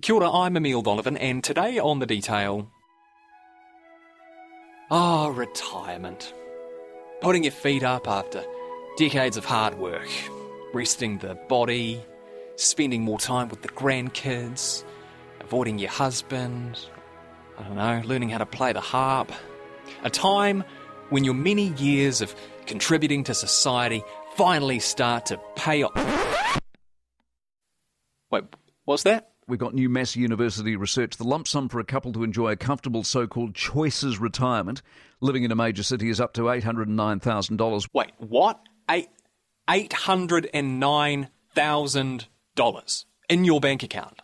Kia ora, I'm Emile Donovan, and today on The Detail. Ah, oh, retirement. Putting your feet up after decades of hard work, resting the body, spending more time with the grandkids, avoiding your husband, I don't know, learning how to play the harp. A time when your many years of contributing to society finally start to pay off. Wait, what's that? We've got new Massey University research. The lump sum for a couple to enjoy a comfortable so called choices retirement living in a major city is up to $809,000. Wait, what? Eight, $809,000 in your bank account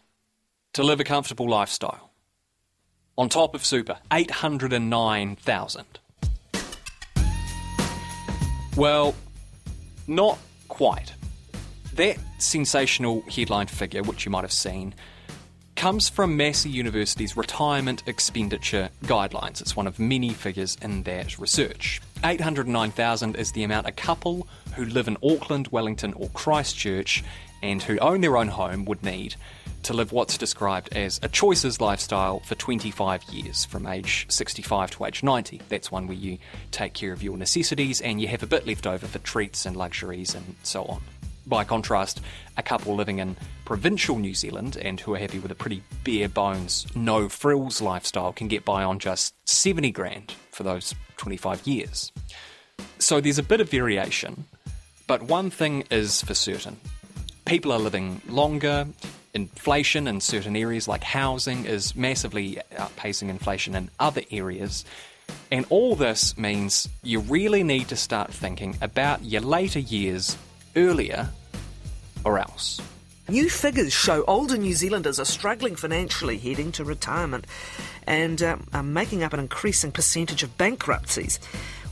to live a comfortable lifestyle. On top of super, 809,000. Well, not quite. That sensational headline figure, which you might have seen, comes from Massey University's retirement expenditure guidelines. It's one of many figures in that research. 809,000 is the amount a couple who live in Auckland, Wellington, or Christchurch and who own their own home would need to live what's described as a choices lifestyle for 25 years, from age 65 to age 90. That's one where you take care of your necessities and you have a bit left over for treats and luxuries and so on. By contrast, a couple living in provincial New Zealand and who are happy with a pretty bare bones, no frills lifestyle can get by on just 70 grand for those 25 years. So there's a bit of variation, but one thing is for certain people are living longer. Inflation in certain areas like housing is massively outpacing inflation in other areas. And all this means you really need to start thinking about your later years earlier or else. New figures show older New Zealanders are struggling financially heading to retirement and um, are making up an increasing percentage of bankruptcies.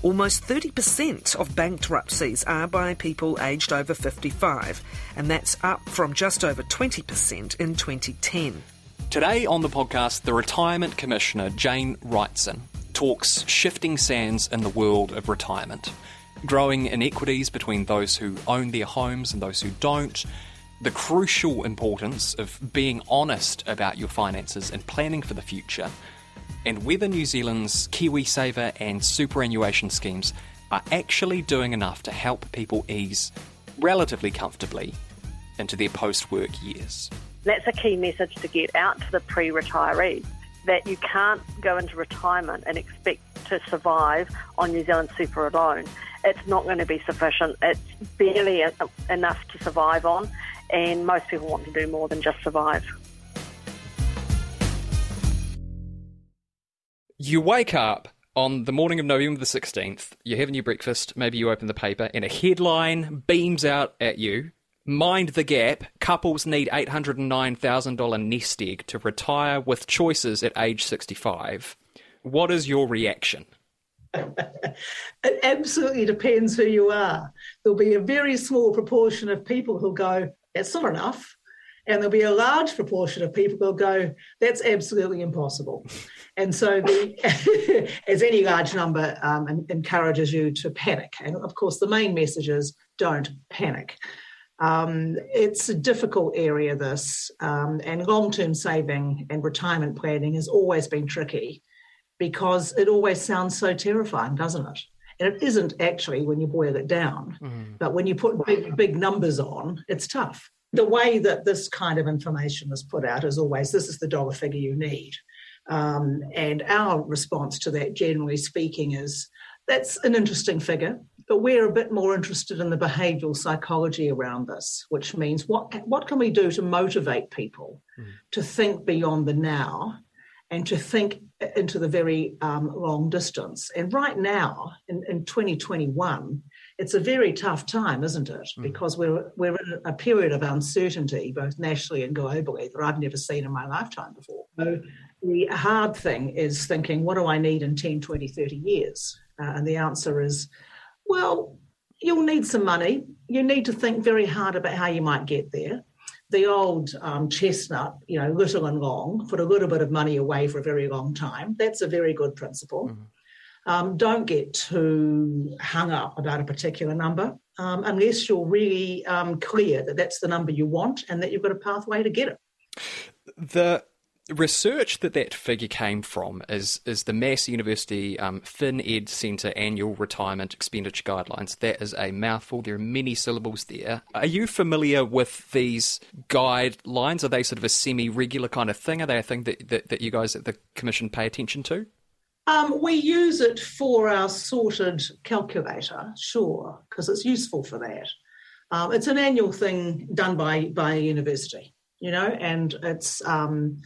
Almost 30% of bankruptcies are by people aged over 55, and that's up from just over 20% in 2010. Today on the podcast, the Retirement Commissioner, Jane Wrightson, talks shifting sands in the world of retirement growing inequities between those who own their homes and those who don't, the crucial importance of being honest about your finances and planning for the future, and whether New Zealand's KiwiSaver and superannuation schemes are actually doing enough to help people ease relatively comfortably into their post work years. That's a key message to get out to the pre retirees that you can't go into retirement and expect to survive on New Zealand super alone it's not going to be sufficient. It's barely enough to survive on, and most people want to do more than just survive. You wake up on the morning of November the 16th, you're having your breakfast, maybe you open the paper, and a headline beams out at you. Mind the gap, couples need $809,000 nest egg to retire with choices at age 65. What is your reaction? it absolutely depends who you are. There'll be a very small proportion of people who'll go, that's not enough. And there'll be a large proportion of people who'll go, that's absolutely impossible. And so, the, as any large number um, encourages you to panic. And of course, the main message is don't panic. Um, it's a difficult area, this, um, and long term saving and retirement planning has always been tricky because it always sounds so terrifying, doesn't it? And it isn't actually when you boil it down. Mm. But when you put big, big numbers on, it's tough. The way that this kind of information is put out is always this is the dollar figure you need. Um, and our response to that, generally speaking, is that's an interesting figure, but we're a bit more interested in the behavioural psychology around this, which means what what can we do to motivate people mm. to think beyond the now and to think into the very um, long distance. And right now, in, in, 2021, it's a very tough time, isn't it? Mm. Because we're we're in a period of uncertainty, both nationally and globally, that I've never seen in my lifetime before. So the hard thing is thinking, what do I need in 10, 20, 30 years? Uh, and the answer is, well, you'll need some money. You need to think very hard about how you might get there the old um, chestnut, you know, little and long, put a little bit of money away for a very long time. That's a very good principle. Mm-hmm. Um, don't get too hung up about a particular number um, unless you're really um, clear that that's the number you want and that you've got a pathway to get it. The research that that figure came from is is the Massey University um, FinEd Centre annual retirement expenditure guidelines. That is a mouthful. There are many syllables there. Are you familiar with these guidelines? Are they sort of a semi-regular kind of thing? Are they a thing that, that, that you guys at the Commission pay attention to? Um, we use it for our sorted calculator, sure, because it's useful for that. Um, it's an annual thing done by by a university, you know, and it's um,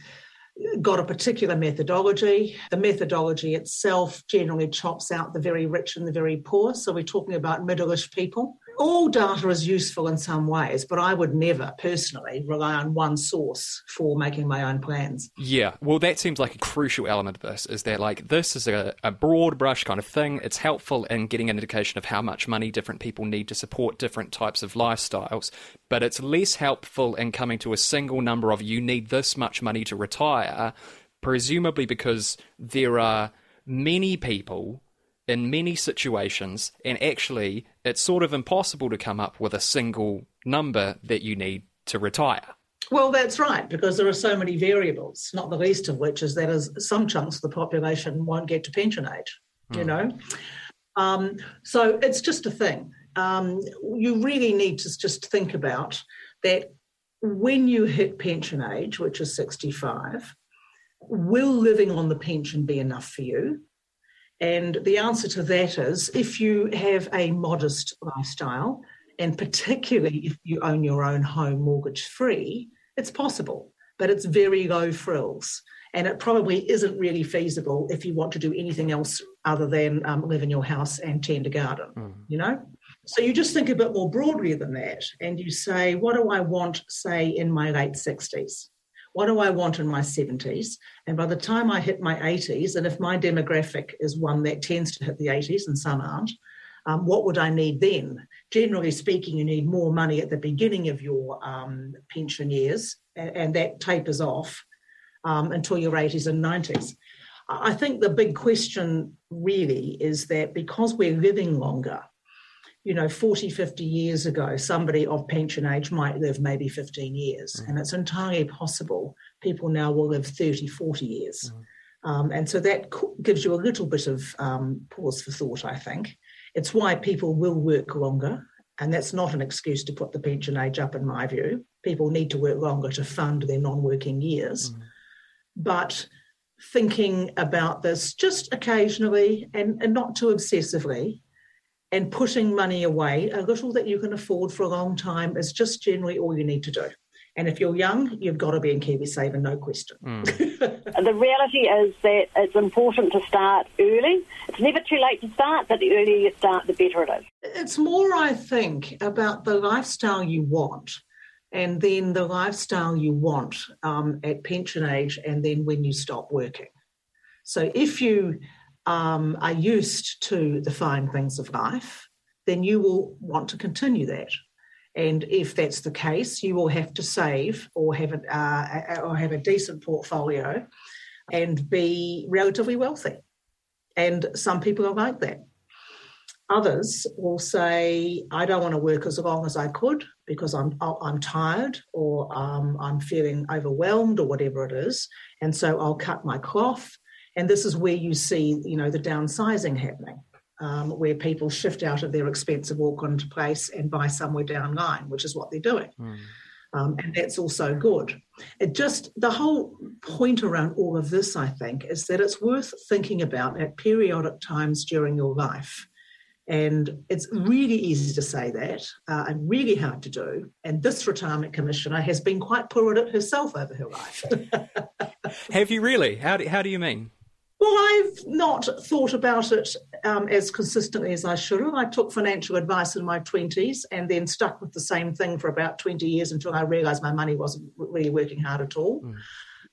got a particular methodology. The methodology itself generally chops out the very rich and the very poor. So we're talking about middle-ish people all data is useful in some ways, but I would never personally rely on one source for making my own plans. Yeah, well, that seems like a crucial element of this is that, like, this is a, a broad brush kind of thing. It's helpful in getting an indication of how much money different people need to support different types of lifestyles, but it's less helpful in coming to a single number of you need this much money to retire, presumably because there are many people in many situations, and actually, it's sort of impossible to come up with a single number that you need to retire. Well, that's right, because there are so many variables, not the least of which is that as some chunks of the population won't get to pension age, mm. you hmm. know? Um, so it's just a thing. Um, you really need to just think about that when you hit pension age, which is 65, will living on the pension be enough for you? And the answer to that is if you have a modest lifestyle, and particularly if you own your own home mortgage free, it's possible, but it's very low frills. And it probably isn't really feasible if you want to do anything else other than um, live in your house and tend a garden, mm. you know? So you just think a bit more broadly than that and you say, what do I want, say, in my late 60s? What do I want in my 70s? And by the time I hit my 80s, and if my demographic is one that tends to hit the 80s and some aren't, um, what would I need then? Generally speaking, you need more money at the beginning of your um, pension years, and, and, that tapers off um, until your 80s and 90s. I think the big question really is that because we're living longer, you know, 40, 50 years ago, somebody of pension age might live maybe 15 years. Mm. And it's entirely possible people now will live 30, 40 years. Mm. Um, and so that gives you a little bit of um, pause for thought, I think. It's why people will work longer. And that's not an excuse to put the pension age up, in my view. People need to work longer to fund their non working years. Mm. But thinking about this just occasionally and, and not too obsessively and putting money away, a little that you can afford for a long time, is just generally all you need to do. And if you're young, you've got to be in KiwiSaver, no question. Mm. the reality is that it's important to start early. It's never too late to start, but the earlier you start, the better it is. It's more, I think, about the lifestyle you want and then the lifestyle you want um, at pension age and then when you stop working. So if you um, are used to the fine things of life, then you will want to continue that. And if that's the case, you will have to save or have a, uh, or have a decent portfolio and be relatively wealthy. And some people are like that. Others will say, I don't want to work as long as I could because I'm, I'm tired or um, I'm feeling overwhelmed or whatever it is. And so I'll cut my cloth and this is where you see, you know, the downsizing happening, um, where people shift out of their expensive Auckland place and buy somewhere down line, which is what they're doing. Mm. Um, and that's also good. It just, the whole point around all of this, I think, is that it's worth thinking about at periodic times during your life. And it's really easy to say that uh, and really hard to do. And this retirement commissioner has been quite poor at it herself over her life. Have you really? How do, how do you mean? Well, I've not thought about it um, as consistently as I should have. I took financial advice in my 20s and then stuck with the same thing for about 20 years until I realised my money wasn't really working hard at all. Mm.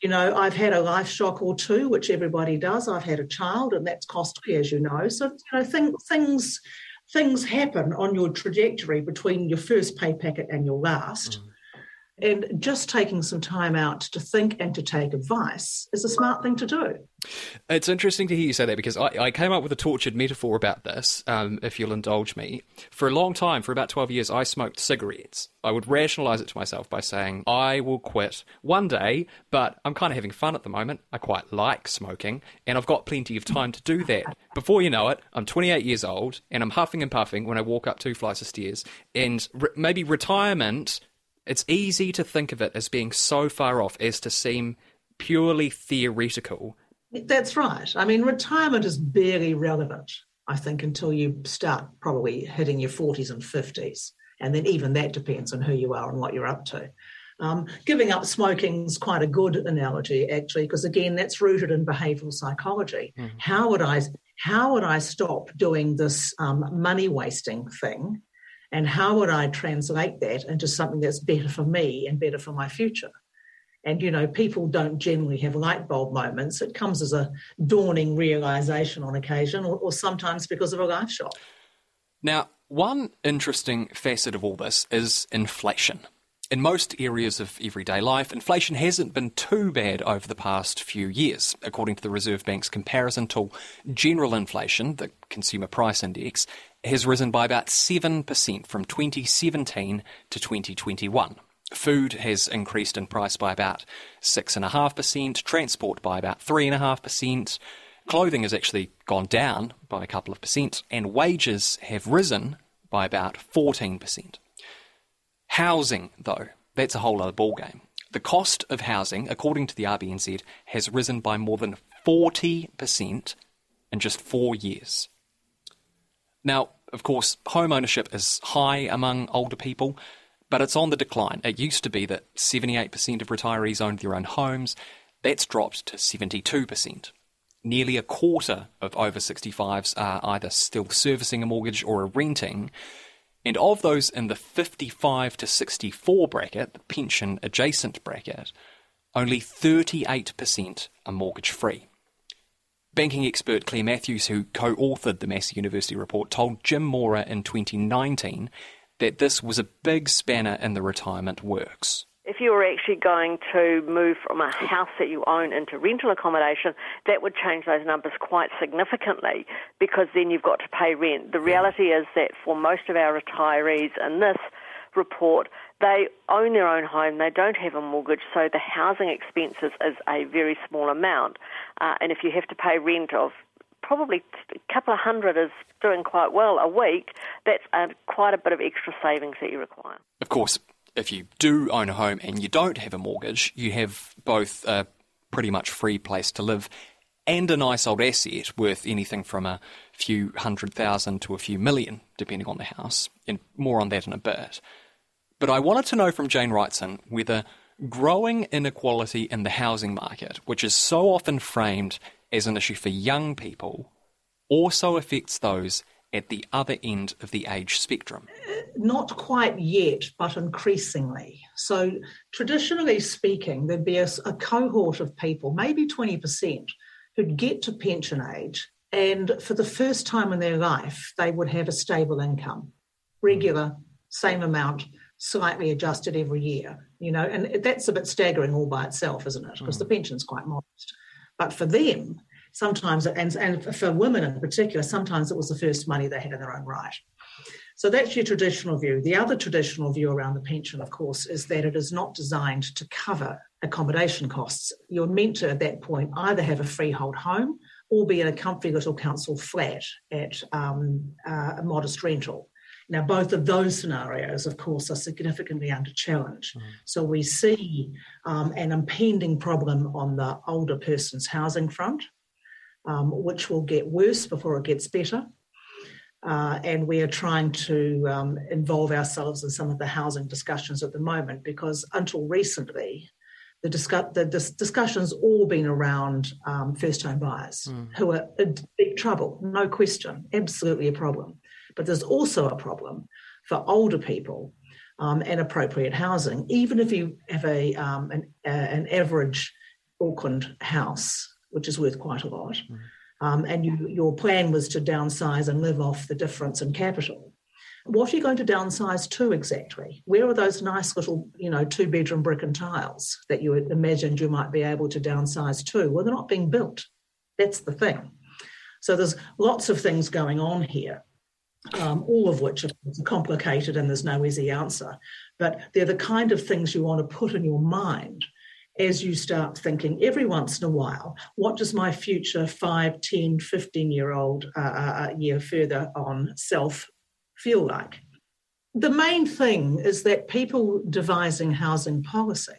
You know, I've had a life shock or two, which everybody does. I've had a child, and that's costly, as you know. So, you know, th- things things happen on your trajectory between your first pay packet and your last. Mm. And just taking some time out to think and to take advice is a smart thing to do. It's interesting to hear you say that because I, I came up with a tortured metaphor about this, um, if you'll indulge me. For a long time, for about 12 years, I smoked cigarettes. I would rationalize it to myself by saying, I will quit one day, but I'm kind of having fun at the moment. I quite like smoking, and I've got plenty of time to do that. Before you know it, I'm 28 years old, and I'm huffing and puffing when I walk up two flights of stairs. And re- maybe retirement it's easy to think of it as being so far off as to seem purely theoretical. That's right. I mean, retirement is barely relevant, I think, until you start probably hitting your 40s and 50s. And then even that depends on who you are and what you're up to. Um, giving up smoking is quite a good analogy, actually, because again, that's rooted in behavioural psychology. Mm-hmm. How would I how would I stop doing this um, money wasting thing and how would I translate that into something that's better for me and better for my future? And, you know, people don't generally have light bulb moments. It comes as a dawning realization on occasion, or, or sometimes because of a life shock. Now, one interesting facet of all this is inflation. In most areas of everyday life, inflation hasn't been too bad over the past few years. According to the Reserve Bank's comparison tool, general inflation, the Consumer Price Index, has risen by about 7% from 2017 to 2021. Food has increased in price by about 6.5%, transport by about 3.5%, clothing has actually gone down by a couple of percent, and wages have risen by about 14%. Housing, though, that's a whole other ballgame. The cost of housing, according to the RBNZ, has risen by more than 40% in just four years. Now, of course, home ownership is high among older people, but it's on the decline. It used to be that 78% of retirees owned their own homes. That's dropped to 72%. Nearly a quarter of over 65s are either still servicing a mortgage or are renting. And of those in the 55 to 64 bracket, the pension adjacent bracket, only 38% are mortgage free. Banking expert Claire Matthews, who co authored the Massey University report, told Jim Mora in 2019 that this was a big spanner in the retirement works. If you were actually going to move from a house that you own into rental accommodation, that would change those numbers quite significantly because then you've got to pay rent. The reality is that for most of our retirees in this report, they own their own home, they don't have a mortgage, so the housing expenses is a very small amount. Uh, and if you have to pay rent of probably a couple of hundred is doing quite well a week, that's a, quite a bit of extra savings that you require. Of course, if you do own a home and you don't have a mortgage, you have both a pretty much free place to live and a nice old asset worth anything from a few hundred thousand to a few million, depending on the house. And more on that in a bit. But I wanted to know from Jane Wrightson whether growing inequality in the housing market, which is so often framed as an issue for young people, also affects those at the other end of the age spectrum? Not quite yet, but increasingly. So, traditionally speaking, there'd be a, a, cohort of people, maybe 20%, who'd get to pension age, and for the first time in their life, they would have a stable income, hmm. regular, same amount slightly adjusted every year, you know, and that's a bit staggering all by itself, isn't it? Because mm. the pension's quite modest. But for them, sometimes, and, and for women in particular, sometimes it was the first money they had in their own right. So that's your traditional view. The other traditional view around the pension, of course, is that it is not designed to cover accommodation costs. You're meant to, at that point, either have a freehold home or be in a comfy little council flat at um, uh, a modest rental. Now, both of those scenarios, of course, are significantly under challenge. Mm. So we see um, an impending problem on the older person's housing front, um, which will get worse before it gets better. Uh, and we are trying to um, involve ourselves in some of the housing discussions at the moment because until recently, the, discuss- the dis- discussions all been around um, first home buyers mm. who are in big trouble, no question, absolutely a problem. But there's also a problem for older people um, and appropriate housing. Even if you have a um, an, uh, an, average Auckland house, which is worth quite a lot, mm. um, and you, your plan was to downsize and live off the difference in capital, What are you going to downsize to exactly? Where are those nice little, you know, two bedroom brick and tiles that you imagined you might be able to downsize to? Well, they're not being built. That's the thing. So there's lots of things going on here, um, all of which are complicated and there's no easy answer. But they're the kind of things you want to put in your mind as you start thinking every once in a while, what does my future 5, 10, 15 year old uh, uh, uh, year further on self feel like? The main thing is that people devising housing policy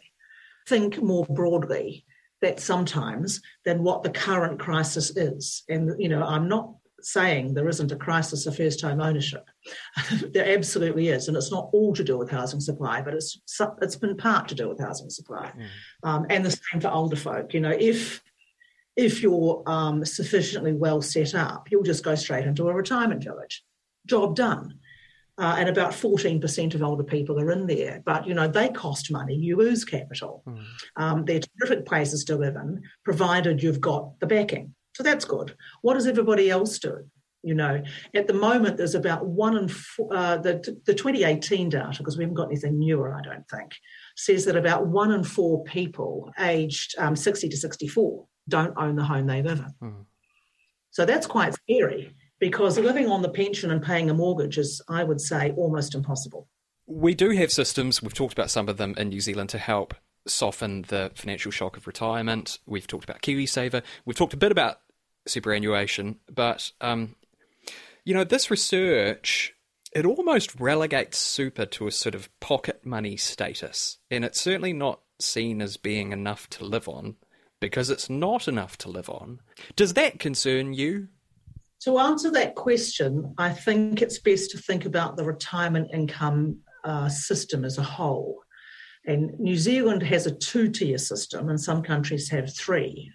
think more broadly that sometimes than what the current crisis is. And, you know, I'm not saying there isn't a crisis of first home ownership. there absolutely is. And it's not all to do with housing supply, but it's it's been part to do with housing supply. Mm. Um, and the same for older folk. You know, if if you're um, sufficiently well set up, you'll just go straight into a retirement village. Job done. Uh, and about 14% of older people are in there. But, you know, they cost money. You lose capital. Mm. Um, they're terrific places to live in, provided you've got the backing. So that's good. What does everybody else do? You know, at the moment, there's about one in four, uh, the, the 2018 data, because we haven't got anything newer, I don't think, says that about one in four people aged um, 60 to 64 don't own the home they live in. Mm. So that's quite scary because living on the pension and paying a mortgage is, I would say, almost impossible. We do have systems, we've talked about some of them in New Zealand to help soften the financial shock of retirement. We've talked about KiwiSaver. We've talked a bit about superannuation. But, um, you know, this research, it almost relegates super to a sort of pocket money status. And it's certainly not seen as being enough to live on because it's not enough to live on. Does that concern you? To answer that question, I think it's best to think about the retirement income uh, system as a whole. And New Zealand has a two tier system, and some countries have three.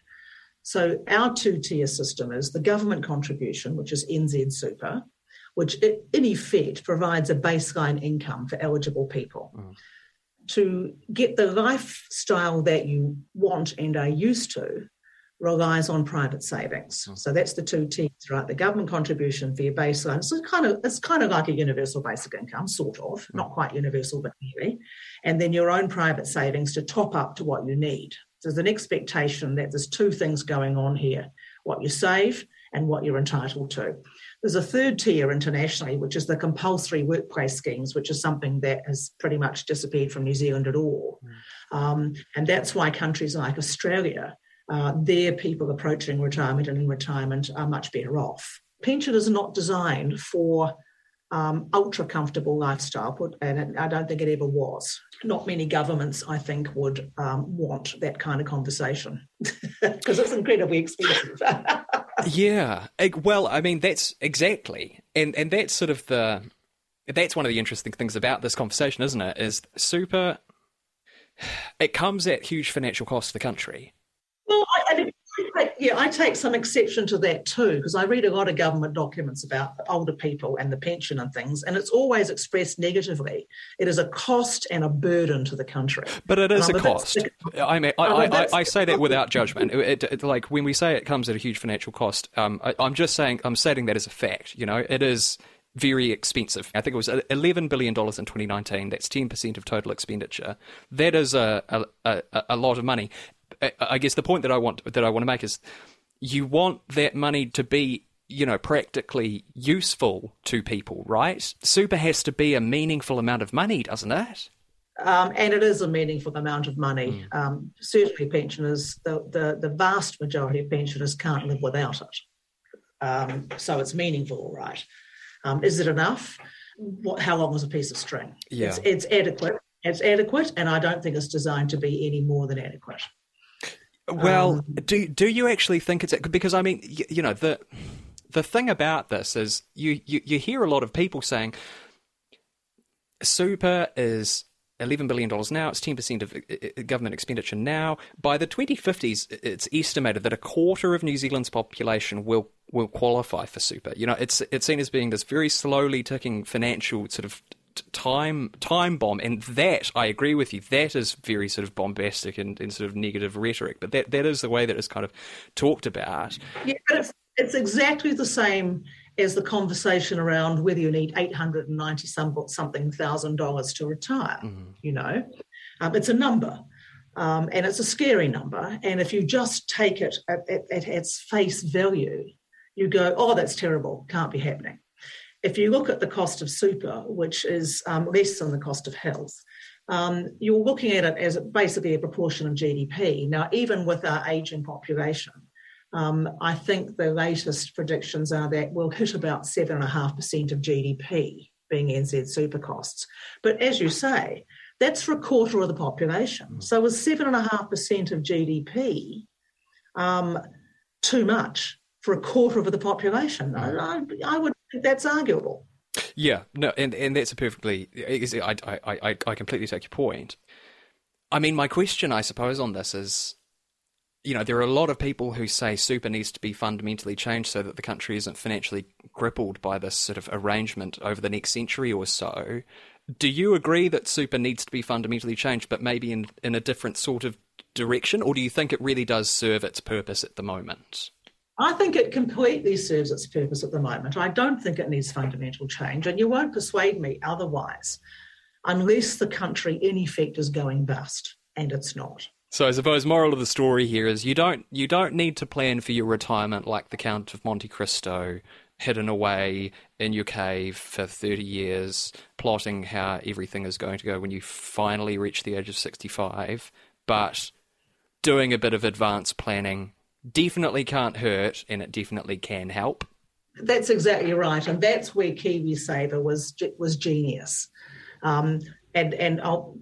So our two-tier system is the government contribution, which is NZ Super, which in effect provides a baseline income for eligible people. Mm. To get the lifestyle that you want and are used to relies on private savings. Mm. So that's the two tiers, right? The government contribution for your baseline. So it's kind of it's kind of like a universal basic income, sort of, mm. not quite universal, but nearly. And then your own private savings to top up to what you need there's an expectation that there's two things going on here what you save and what you're entitled to. There's a third tier internationally, which is the compulsory workplace schemes, which is something that has pretty much disappeared from New Zealand at all. Mm. Um, and that's why countries like Australia, uh, their people approaching retirement and in retirement are much better off. Pension is not designed for um, ultra comfortable lifestyle, and I don't think it ever was. Not many governments, I think, would um, want that kind of conversation because it's incredibly expensive. yeah, well, I mean, that's exactly, and and that's sort of the that's one of the interesting things about this conversation, isn't it? Is super. It comes at huge financial cost to the country. Well, I, yeah, I take some exception to that too, because I read a lot of government documents about older people and the pension and things, and it's always expressed negatively. It is a cost and a burden to the country. But it is a cost. I mean, I, I, I, I, say that without judgment. It, it, like when we say it comes at a huge financial cost, um, I, I'm just saying, I'm stating that as a fact. You know, it is very expensive. I think it was $11 billion in 2019. That's 10% of total expenditure. That is a, a, a, a lot of money. I guess the point that I want that I want to make is you want that money to be you know practically useful to people, right? Super has to be a meaningful amount of money, doesn't it? Um, and it is a meaningful amount of money. Mm. Um, certainly, pensioners, the, the, the vast majority of pensioners can't live without it. Um, so it's meaningful, all right. Um, is it enough? What, how long is a piece of string? Yeah. It's, it's adequate. It's adequate, and I don't think it's designed to be any more than adequate. Well, um, do do you actually think it's because I mean, you, you, know the the thing about this is you, you you hear a lot of people saying super is eleven billion dollars now. It's ten percent of uh, uh, government expenditure now. By the twenty fifties, it's estimated that a quarter of New Zealand's population will will qualify for super. You know, it's it's seen as being this very slowly ticking financial sort of time time bomb, and that I agree with you. That is very sort of bombastic and, and sort of negative rhetoric, but that that is the way that it's kind of talked about. Yeah, but it's, it's exactly the same as the conversation around whether you need 890 some something thousand dollars to retire. Mm-hmm. You know, um, it's a number. Um, and it's a scary number. And if you just take it at, at, at, its face value, you go, oh, that's terrible, can't be happening. If you look at the cost of super, which is um, less than the cost of health, um, you're looking at it as basically a proportion of GDP. Now, even with our aging population, um, I think the latest predictions are that we'll hit about 7.5% of GDP being NZ super costs. But as you say, that's for a quarter of the population. Mm. So was 7.5% of GDP um, too much for a quarter of the population? I. I would that's arguable. Yeah, no, and, and that's a perfectly. I, I, I, I completely take your point. I mean, my question, I suppose, on this is you know, there are a lot of people who say super needs to be fundamentally changed so that the country isn't financially crippled by this sort of arrangement over the next century or so. Do you agree that super needs to be fundamentally changed, but maybe in, in a different sort of direction, or do you think it really does serve its purpose at the moment? I think it completely serves its purpose at the moment. I don't think it needs fundamental change, and you won't persuade me otherwise unless the country, in effect, is going bust, and it's not. So I suppose moral of the story here is you don't you don't need to plan for your retirement like the Count of Monte Cristo, hidden away in your cave for 30 years, plotting how everything is going to go when you finally reach the age of 65. But doing a bit of advanced planning definitely can't hurt and it definitely can help. That's exactly right. And that's where KiwiSaver was, was genius. Um, and and I'll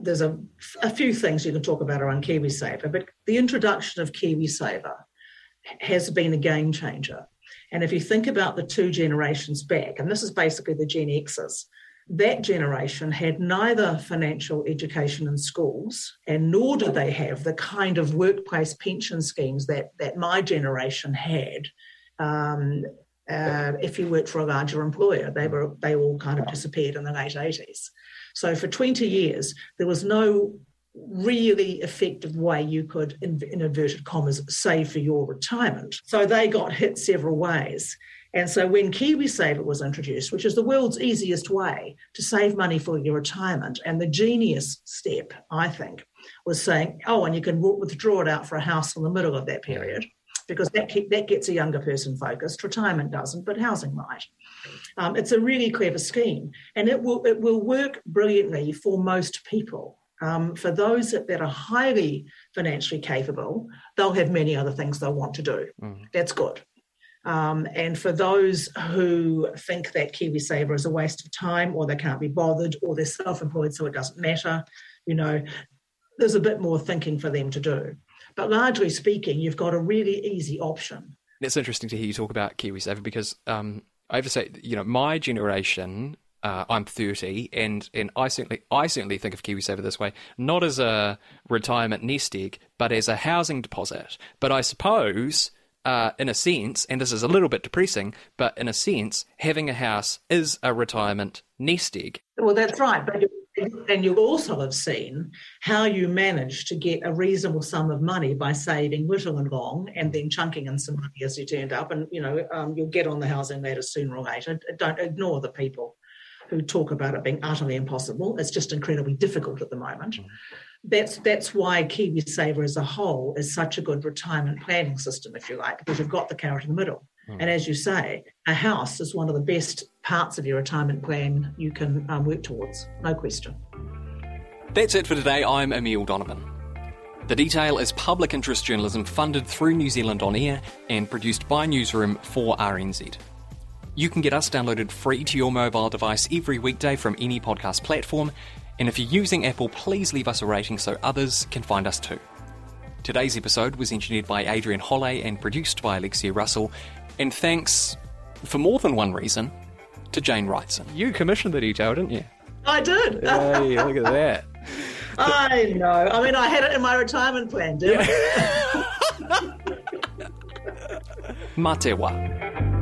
there's a, a few things you can talk about around KiwiSaver, but the introduction of KiwiSaver has been a game changer. And if you think about the two generations back, and this is basically the Gen X's, that generation had neither financial education in schools, and nor did they have the kind of workplace pension schemes that, that my generation had. Um, uh, if you worked for a larger employer, they were they all kind of disappeared in the late 80s. So for 20 years, there was no really effective way you could, in, in inverted commas, save for your retirement. So they got hit several ways. And so when KiwiSaver was introduced, which is the world's easiest way to save money for your retirement, and the genius step, I think, was saying, oh, and you can withdraw it out for a house in the middle of that period because that, that gets a younger person focused. Retirement doesn't, but housing might. Um, it's a really clever scheme, and it will it will work brilliantly for most people. Um, for those that, that, are highly financially capable, they'll have many other things they'll want to do. Mm. That's good. Um, and for those who think that KiwiSaver is a waste of time, or they can't be bothered, or they're self-employed, so it doesn't matter, you know, there's a bit more thinking for them to do. But largely speaking, you've got a really easy option. It's interesting to hear you talk about KiwiSaver because um, I have to say, you know, my generation. Uh, I'm 30, and, and I certainly I certainly think of KiwiSaver this way, not as a retirement nest egg, but as a housing deposit. But I suppose, uh, in a sense, and this is a little bit depressing, but in a sense, having a house is a retirement nest egg. Well, that's right, but and you'll also have seen how you manage to get a reasonable sum of money by saving little and long and then chunking in some money as you turned up. And, you know, um, you'll get on the housing ladder sooner or later. Don't ignore the people who talk about it being utterly impossible. It's just incredibly difficult at the moment. Mm. That's that's why KiwiSaver as a whole is such a good retirement planning system, if you like, because you've got the carrot in the middle. Mm. And as you say, a house is one of the best parts of your retirement plan you can um, work towards, no question. That's it for today. I'm Emile Donovan. The Detail is public interest journalism funded through New Zealand On Air and produced by Newsroom for RNZ. You can get us downloaded free to your mobile device every weekday from any podcast platform, and if you're using Apple, please leave us a rating so others can find us too. Today's episode was engineered by Adrian Holley and produced by Alexia Russell, and thanks, for more than one reason, to Jane Wrightson. You commissioned the detail, didn't you? I did. Hey, look at that. I know. I mean, I had it in my retirement plan, didn't yeah. I? Matewa.